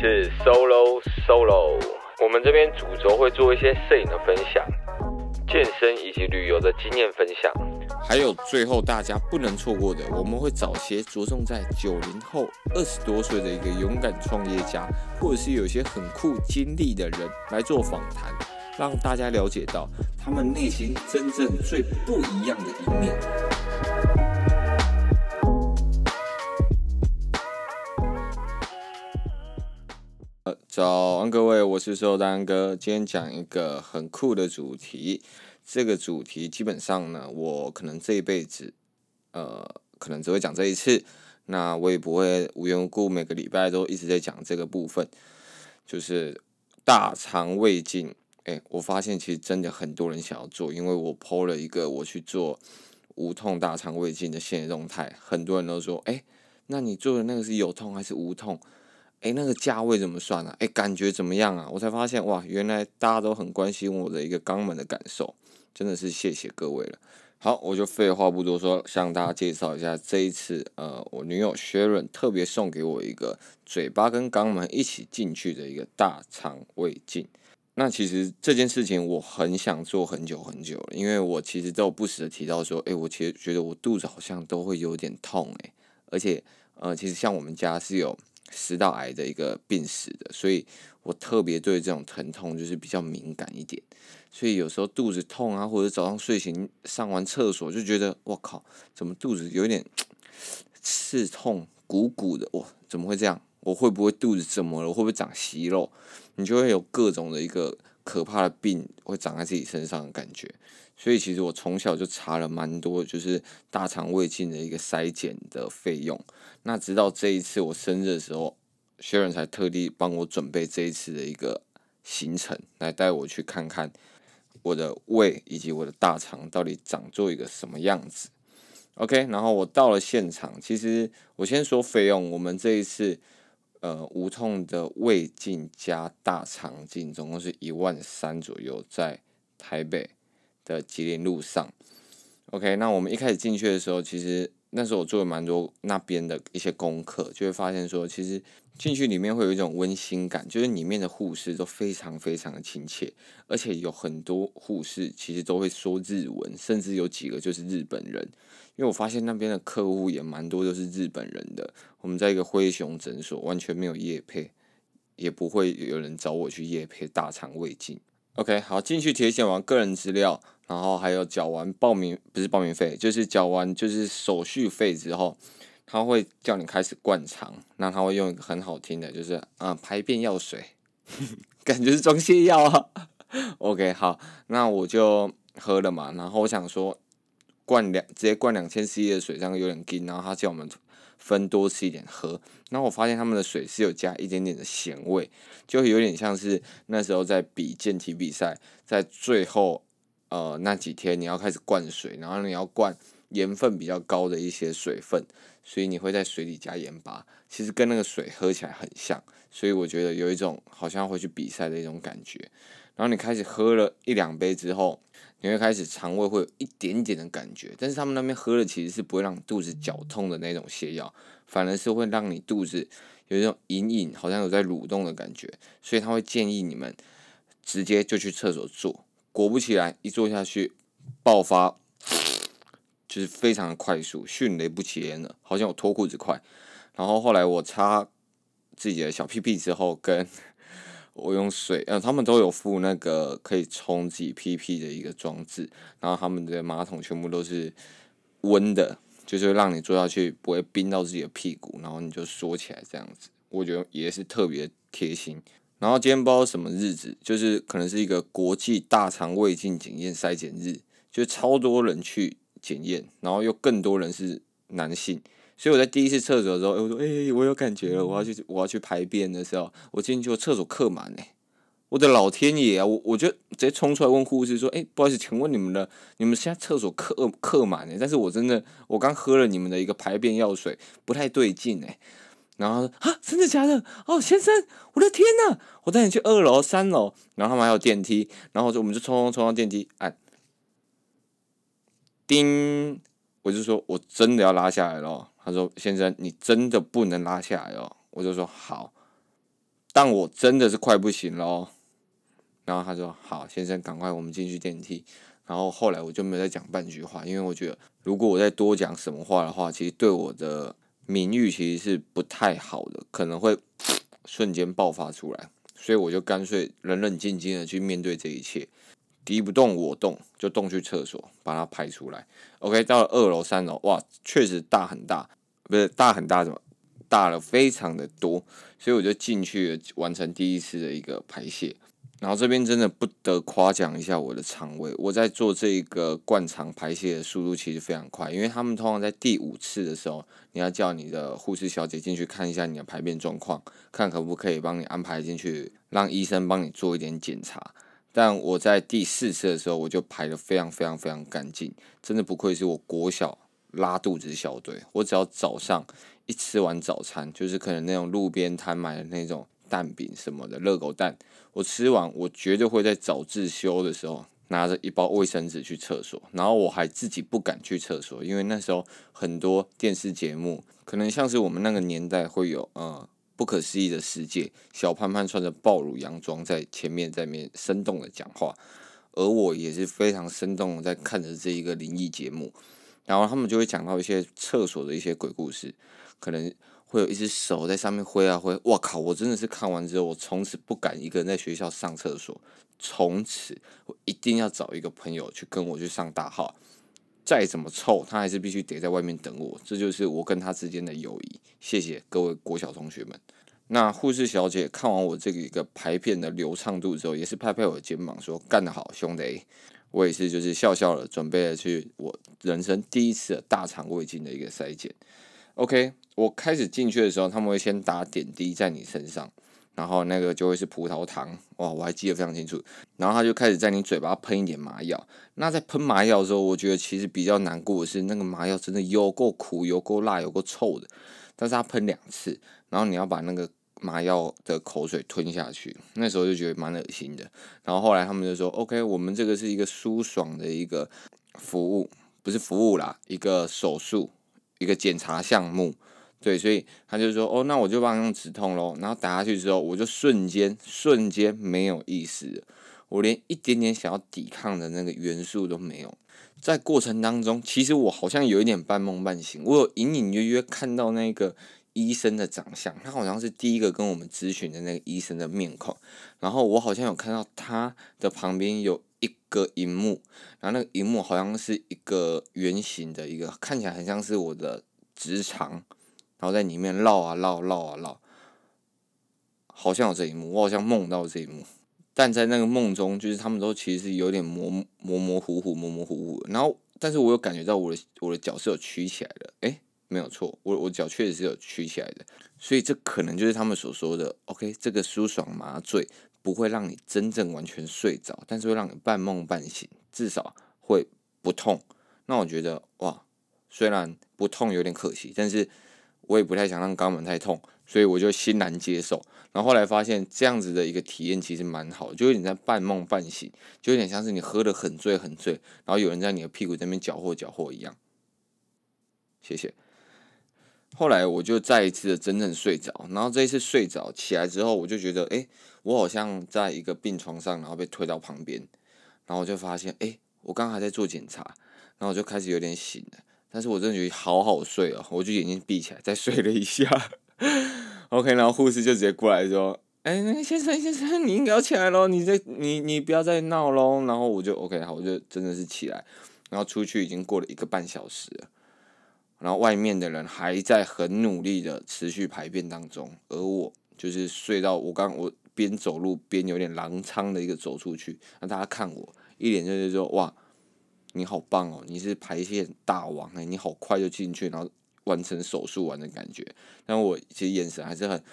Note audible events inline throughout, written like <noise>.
是 Solo Solo，我们这边主轴会做一些摄影的分享、健身以及旅游的经验分享，还有最后大家不能错过的，我们会找些着重在九零后、二十多岁的一个勇敢创业家，或者是有些很酷经历的人来做访谈，让大家了解到他们内心真正最不一样的一面。早安，各位，我是瘦丹哥。今天讲一个很酷的主题。这个主题基本上呢，我可能这一辈子，呃，可能只会讲这一次。那我也不会无缘无故每个礼拜都一直在讲这个部分，就是大肠胃镜。哎，我发现其实真的很多人想要做，因为我剖了一个我去做无痛大肠胃镜的现实动态，很多人都说，哎，那你做的那个是有痛还是无痛？诶，那个价位怎么算啊？诶，感觉怎么样啊？我才发现哇，原来大家都很关心我的一个肛门的感受，真的是谢谢各位了。好，我就废话不多说，向大家介绍一下这一次呃，我女友 Sharon 特别送给我一个嘴巴跟肛门一起进去的一个大肠胃镜。那其实这件事情我很想做很久很久了，因为我其实都不时的提到说，诶，我其实觉得我肚子好像都会有点痛诶，而且呃，其实像我们家是有。食道癌的一个病史的，所以我特别对这种疼痛就是比较敏感一点，所以有时候肚子痛啊，或者早上睡醒上完厕所就觉得我靠，怎么肚子有点刺痛，鼓鼓的，哇，怎么会这样？我会不会肚子怎么了？我会不会长息肉？你就会有各种的一个可怕的病会长在自己身上的感觉。所以其实我从小就查了蛮多，就是大肠胃镜的一个筛检的费用。那直到这一次我生日的时候，学人才特地帮我准备这一次的一个行程，来带我去看看我的胃以及我的大肠到底长做一个什么样子。OK，然后我到了现场，其实我先说费用，我们这一次呃无痛的胃镜加大肠镜，总共是一万三左右，在台北的吉林路上，OK，那我们一开始进去的时候，其实那时候我做了蛮多那边的一些功课，就会发现说，其实进去里面会有一种温馨感，就是里面的护士都非常非常的亲切，而且有很多护士其实都会说日文，甚至有几个就是日本人，因为我发现那边的客户也蛮多都是日本人的。我们在一个灰熊诊所，完全没有夜配，也不会有人找我去夜配大肠胃镜。OK，好，进去填写完个人资料，然后还有缴完报名，不是报名费，就是缴完就是手续费之后，他会叫你开始灌肠，那他会用一个很好听的，就是啊、嗯、排便药水，<laughs> 感觉是装泻药啊。<laughs> OK，好，那我就喝了嘛，然后我想说灌两直接灌两千 CC 的水，这样有点劲，然后他叫我们。分多吃一点喝，然后我发现他们的水是有加一点点的咸味，就有点像是那时候在比健体比赛，在最后呃那几天你要开始灌水，然后你要灌盐分比较高的一些水分，所以你会在水里加盐巴，其实跟那个水喝起来很像，所以我觉得有一种好像会去比赛的一种感觉。然后你开始喝了一两杯之后，你会开始肠胃会有一点点的感觉，但是他们那边喝的其实是不会让肚子绞痛的那种泻药，反而是会让你肚子有一种隐隐好像有在蠕动的感觉，所以他会建议你们直接就去厕所做。果不其然，一坐下去爆发，就是非常的快速，迅雷不及掩耳，好像我脱裤子快。然后后来我擦自己的小屁屁之后跟。<laughs> 我用水，呃，他们都有附那个可以冲自己屁屁的一个装置，然后他们的马桶全部都是温的，就是让你坐下去不会冰到自己的屁股，然后你就缩起来这样子，我觉得也是特别贴心。然后今天不知道什么日子，就是可能是一个国际大肠胃镜检验筛检日，就超多人去检验，然后又更多人是男性。所以我在第一次厕所的时候，我说：“哎、我有感觉了，我要去，我要去排便的时候，我进去，厕所客满哎！我的老天爷啊！我我就直接冲出来问护士说：‘哎、不好意思，请问你们的，你们现在厕所客客满哎？’但是我真的，我刚喝了你们的一个排便药水，不太对劲哎。然后啊，真的假的？哦，先生，我的天呐！我带你去二楼、三楼，然后他们还有电梯，然后就我们就冲冲冲到电梯，按，叮，我就说我真的要拉下来了。他说：“先生，你真的不能拉下来哦。”我就说：“好。”但我真的是快不行喽。然后他说：“好，先生，赶快我们进去电梯。”然后后来我就没有再讲半句话，因为我觉得如果我再多讲什么话的话，其实对我的名誉其实是不太好的，可能会 <tsk> 瞬间爆发出来。所以我就干脆冷冷静静的去面对这一切，敌不动我动，就动去厕所把它排出来。OK，到了二楼、三楼，哇，确实大很大，不是大很大，怎么大了非常的多，所以我就进去了完成第一次的一个排泄。然后这边真的不得夸奖一下我的肠胃，我在做这个灌肠排泄的速度其实非常快，因为他们通常在第五次的时候，你要叫你的护士小姐进去看一下你的排便状况，看可不可以帮你安排进去，让医生帮你做一点检查。但我在第四次的时候，我就排得非常非常非常干净，真的不愧是我国小拉肚子小队，我只要早上一吃完早餐，就是可能那种路边摊买的那种。蛋饼什么的，热狗蛋，我吃完，我绝对会在早自修的时候拿着一包卫生纸去厕所，然后我还自己不敢去厕所，因为那时候很多电视节目，可能像是我们那个年代会有呃不可思议的世界，小潘潘穿着暴露洋装在前面在面生动的讲话，而我也是非常生动的在看着这一个灵异节目，然后他们就会讲到一些厕所的一些鬼故事，可能。会有一只手在上面挥啊挥，我靠！我真的是看完之后，我从此不敢一个人在学校上厕所。从此，我一定要找一个朋友去跟我去上大号，再怎么臭，他还是必须得在外面等我。这就是我跟他之间的友谊。谢谢各位国小同学们。那护士小姐看完我这个一个排便的流畅度之后，也是拍拍我的肩膀说：“干得好，兄弟！”我也是就是笑笑的，准备了去我人生第一次的大肠胃镜的一个筛检。OK，我开始进去的时候，他们会先打点滴在你身上，然后那个就会是葡萄糖，哇，我还记得非常清楚。然后他就开始在你嘴巴喷一点麻药。那在喷麻药的时候，我觉得其实比较难过的是，那个麻药真的有够苦、有够辣、有够臭的。但是他喷两次，然后你要把那个麻药的口水吞下去，那时候就觉得蛮恶心的。然后后来他们就说：“OK，我们这个是一个舒爽的一个服务，不是服务啦，一个手术。”一个检查项目，对，所以他就说，哦，那我就帮你用止痛咯。然后打下去之后，我就瞬间瞬间没有意识，我连一点点想要抵抗的那个元素都没有。在过程当中，其实我好像有一点半梦半醒，我有隐隐约约看到那个医生的长相，他好像是第一个跟我们咨询的那个医生的面孔，然后我好像有看到他的旁边有。一个荧幕，然后那个荧幕好像是一个圆形的一个，看起来很像是我的直肠，然后在里面绕啊绕绕啊绕，好像有这一幕，我好像梦到这一幕，但在那个梦中，就是他们都其实有点模模模糊糊、模模糊糊，然后，但是我有感觉到我的我的脚是有曲起来的，诶，没有错，我我脚确实是有曲起来的，所以这可能就是他们所说的 OK，这个舒爽麻醉。不会让你真正完全睡着，但是会让你半梦半醒，至少会不痛。那我觉得哇，虽然不痛有点可惜，但是我也不太想让肛门太痛，所以我就欣然接受。然后后来发现这样子的一个体验其实蛮好，就有点在半梦半醒，就有点像是你喝得很醉很醉，然后有人在你的屁股这边搅和搅和一样。谢谢。后来我就再一次的真正睡着，然后这一次睡着起来之后，我就觉得，哎，我好像在一个病床上，然后被推到旁边，然后我就发现，哎，我刚刚还在做检查，然后我就开始有点醒了，但是我真的觉得好好睡哦，我就眼睛闭起来再睡了一下，<laughs> OK，然后护士就直接过来说，哎，那个先生先生，你应该要起来喽，你这你你不要再闹喽，然后我就 OK，好，我就真的是起来，然后出去已经过了一个半小时了。然后外面的人还在很努力的持续排便当中，而我就是睡到我刚我边走路边有点踉跄的一个走出去，让大家看我一脸就是说哇，你好棒哦，你是排泄大王哎，你好快就进去，然后完成手术完的感觉。但我其实眼神还是很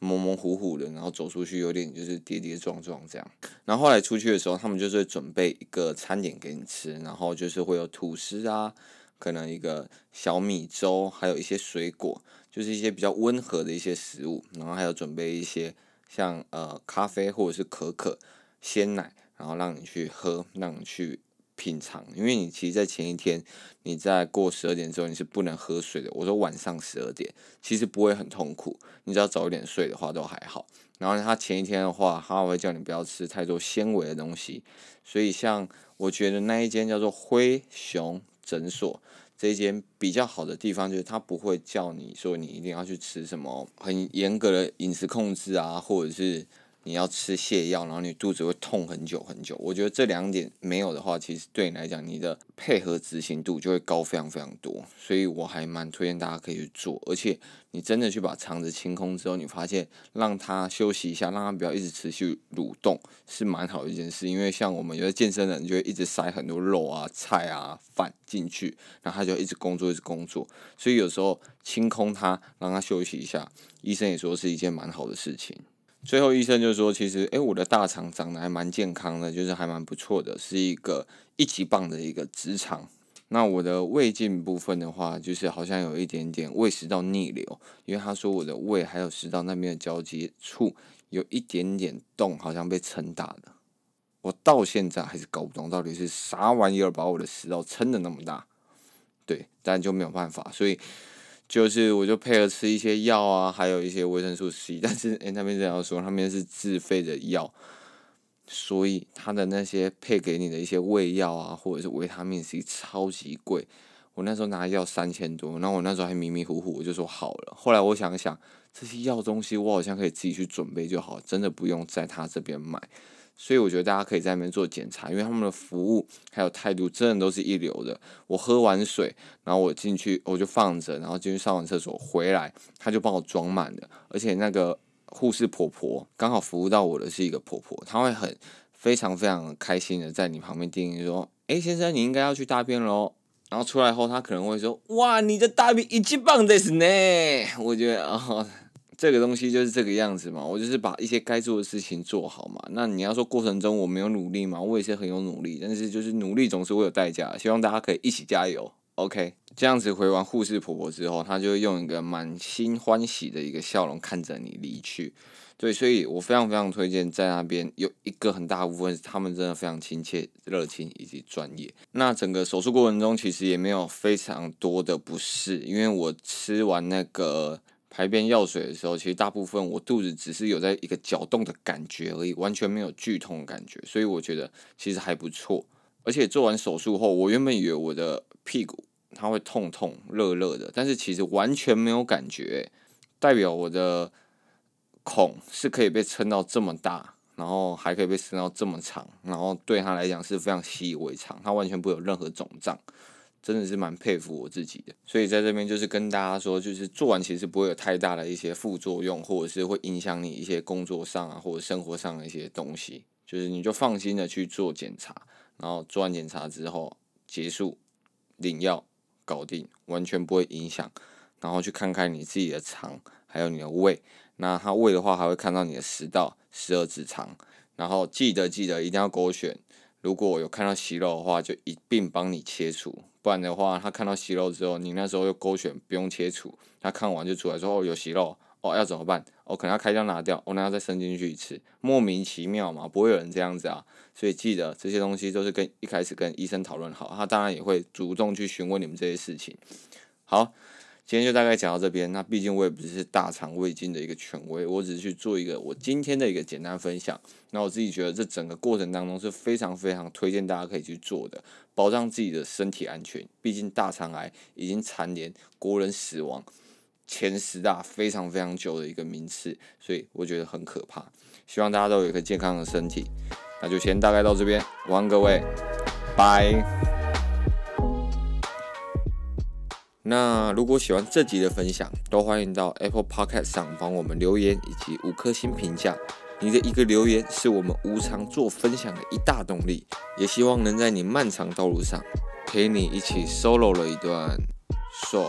模模糊糊的，然后走出去有点就是跌跌撞撞这样。然后后来出去的时候，他们就是会准备一个餐点给你吃，然后就是会有吐司啊。可能一个小米粥，还有一些水果，就是一些比较温和的一些食物，然后还有准备一些像呃咖啡或者是可可、鲜奶，然后让你去喝，让你去品尝。因为你其实，在前一天，你在过十二点之后，你是不能喝水的。我说晚上十二点，其实不会很痛苦，你只要早一点睡的话都还好。然后他前一天的话，他会叫你不要吃太多纤维的东西。所以像我觉得那一间叫做灰熊诊所，这间比较好的地方就是他不会叫你说你一定要去吃什么很严格的饮食控制啊，或者是。你要吃泻药，然后你肚子会痛很久很久。我觉得这两点没有的话，其实对你来讲，你的配合执行度就会高非常非常多。所以我还蛮推荐大家可以去做。而且你真的去把肠子清空之后，你发现让它休息一下，让它不要一直持续蠕动，是蛮好的一件事。因为像我们有的健身人就会一直塞很多肉啊、菜啊、饭进去，然后他就一直工作，一直工作。所以有时候清空它，让它休息一下，医生也说是一件蛮好的事情。最后医生就说，其实，诶，我的大肠长得还蛮健康的，就是还蛮不错的，是一个一级棒的一个直肠。那我的胃镜部分的话，就是好像有一点点胃食道逆流，因为他说我的胃还有食道那边的交接处有一点点洞，好像被撑大了。我到现在还是搞不懂到底是啥玩意儿把我的食道撑得那么大，对，但就没有办法，所以。就是我就配合吃一些药啊，还有一些维生素 C，但是诶、欸，那边这样说，那边是自费的药，所以他的那些配给你的一些胃药啊，或者是维他命 C 超级贵。我那时候拿药三千多，然后我那时候还迷迷糊糊，我就说好了。后来我想想，这些药东西我好像可以自己去准备就好，真的不用在他这边买。所以我觉得大家可以在那边做检查，因为他们的服务还有态度真的都是一流的。我喝完水，然后我进去我就放着，然后进去上完厕所回来，他就帮我装满了。而且那个护士婆婆刚好服务到我的是一个婆婆，她会很非常非常开心的在你旁边叮咛说：“诶，先生，你应该要去大便喽。”然后出来后，她可能会说：“哇，你的大便一级棒的是呢。”我觉得啊。哦这个东西就是这个样子嘛，我就是把一些该做的事情做好嘛。那你要说过程中我没有努力嘛，我也是很有努力，但是就是努力总是会有代价，希望大家可以一起加油。OK，这样子回完护士婆婆之后，她就会用一个满心欢喜的一个笑容看着你离去。对，所以我非常非常推荐在那边有一个很大部分是他们真的非常亲切、热情以及专业。那整个手术过程中其实也没有非常多的不适，因为我吃完那个。排便药水的时候，其实大部分我肚子只是有在一个搅动的感觉而已，完全没有剧痛的感觉，所以我觉得其实还不错。而且做完手术后，我原本以为我的屁股它会痛痛热热的，但是其实完全没有感觉，代表我的孔是可以被撑到这么大，然后还可以被撑到这么长，然后对他来讲是非常习以为常，它完全不有任何肿胀。真的是蛮佩服我自己的，所以在这边就是跟大家说，就是做完其实不会有太大的一些副作用，或者是会影响你一些工作上啊或者生活上的一些东西，就是你就放心的去做检查，然后做完检查之后结束领药搞定，完全不会影响，然后去看看你自己的肠还有你的胃，那他胃的话还会看到你的食道、十二指肠，然后记得记得一定要勾选，如果有看到息肉的话，就一并帮你切除。不然的话，他看到息肉之后，你那时候又勾选不用切除，他看完就出来说哦有息肉，哦要怎么办？哦可能要开刀拿掉，哦那要再伸进去一次，莫名其妙嘛，不会有人这样子啊。所以记得这些东西都是跟一开始跟医生讨论好，他当然也会主动去询问你们这些事情。好。今天就大概讲到这边。那毕竟我也不是大肠胃镜的一个权威，我只是去做一个我今天的一个简单分享。那我自己觉得这整个过程当中是非常非常推荐大家可以去做的，保障自己的身体安全。毕竟大肠癌已经蝉联国人死亡前十大非常非常久的一个名次，所以我觉得很可怕。希望大家都有一个健康的身体。那就先大概到这边，晚安各位，拜。那如果喜欢这集的分享，都欢迎到 Apple Podcast 上帮我们留言以及五颗星评价。你的一个留言是我们无偿做分享的一大动力，也希望能在你漫长道路上陪你一起 solo 了一段爽。